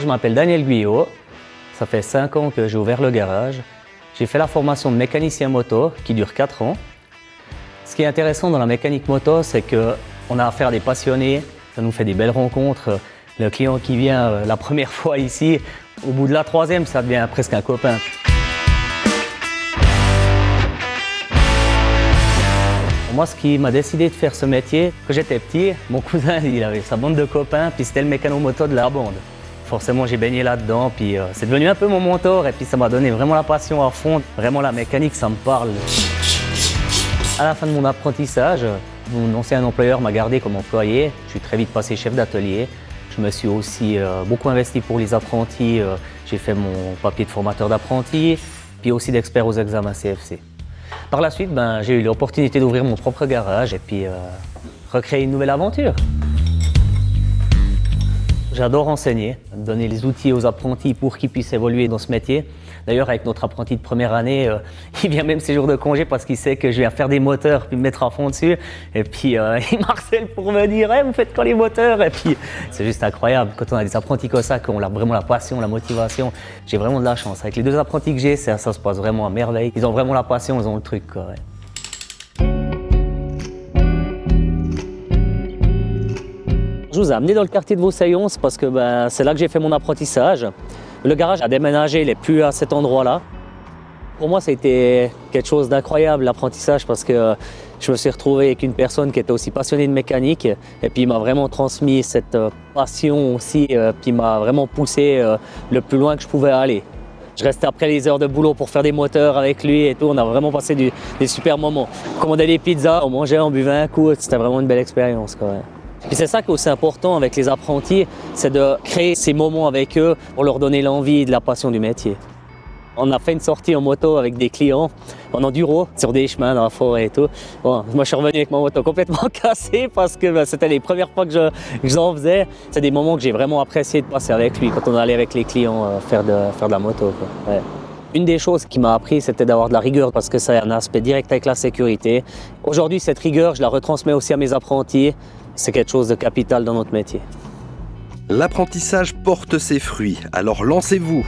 je m'appelle Daniel Guyot. Ça fait 5 ans que j'ai ouvert le garage. J'ai fait la formation de mécanicien moto qui dure 4 ans. Ce qui est intéressant dans la mécanique moto, c'est qu'on a affaire à des passionnés, ça nous fait des belles rencontres. Le client qui vient euh, la première fois ici, au bout de la troisième, ça devient presque un copain. Moi, ce qui m'a décidé de faire ce métier, quand j'étais petit, mon cousin, il avait sa bande de copains, puis c'était le mécano-moto de la bande. Forcément, j'ai baigné là-dedans, puis euh, c'est devenu un peu mon mentor, et puis ça m'a donné vraiment la passion à fond. Vraiment, la mécanique, ça me parle. À la fin de mon apprentissage, mon ancien employeur m'a gardé comme employé. Je suis très vite passé chef d'atelier. Je me suis aussi euh, beaucoup investi pour les apprentis. Euh, j'ai fait mon papier de formateur d'apprenti, puis aussi d'expert aux examens CFC. Par la suite, ben, j'ai eu l'opportunité d'ouvrir mon propre garage et puis recréer une nouvelle aventure. J'adore enseigner, donner les outils aux apprentis pour qu'ils puissent évoluer dans ce métier. D'ailleurs, avec notre apprenti de première année, euh, il vient même ses jours de congé parce qu'il sait que je viens faire des moteurs puis me mettre à fond dessus. Et puis, euh, il m'harcèle pour me dire hey, Vous faites quand les moteurs? Et puis, c'est juste incroyable quand on a des apprentis comme ça, qui ont vraiment la passion, la motivation. J'ai vraiment de la chance. Avec les deux apprentis que j'ai, ça, se passe vraiment à merveille. Ils ont vraiment la passion, ils ont le truc. Je vous ai amené dans le quartier de Vausaillon, parce que ben, c'est là que j'ai fait mon apprentissage. Le garage a déménagé, il n'est plus à cet endroit-là. Pour moi, ça a été quelque chose d'incroyable, l'apprentissage, parce que je me suis retrouvé avec une personne qui était aussi passionnée de mécanique, et puis il m'a vraiment transmis cette euh, passion aussi, euh, il m'a vraiment poussé euh, le plus loin que je pouvais aller. Je restais après les heures de boulot pour faire des moteurs avec lui et tout. On a vraiment passé des super moments. On commandait des pizzas, on mangeait, on buvait un coup. C'était vraiment une belle expérience. Même. Et c'est ça qui est aussi important avec les apprentis, c'est de créer ces moments avec eux pour leur donner l'envie et de la passion du métier. On a fait une sortie en moto avec des clients en enduro sur des chemins dans la forêt et tout. moi, je suis revenu avec ma moto complètement cassée parce que ben, c'était les premières fois que je, j'en faisais. C'est des moments que j'ai vraiment apprécié de passer avec lui quand on allait avec les clients euh, faire, de, faire de la moto. Une des choses qui m'a appris, c'était d'avoir de la rigueur parce que ça a un aspect direct avec la sécurité. Aujourd'hui, cette rigueur, je la retransmets aussi à mes apprentis c'est quelque chose de capital dans notre métier. L'apprentissage porte ses fruits, alors lancez-vous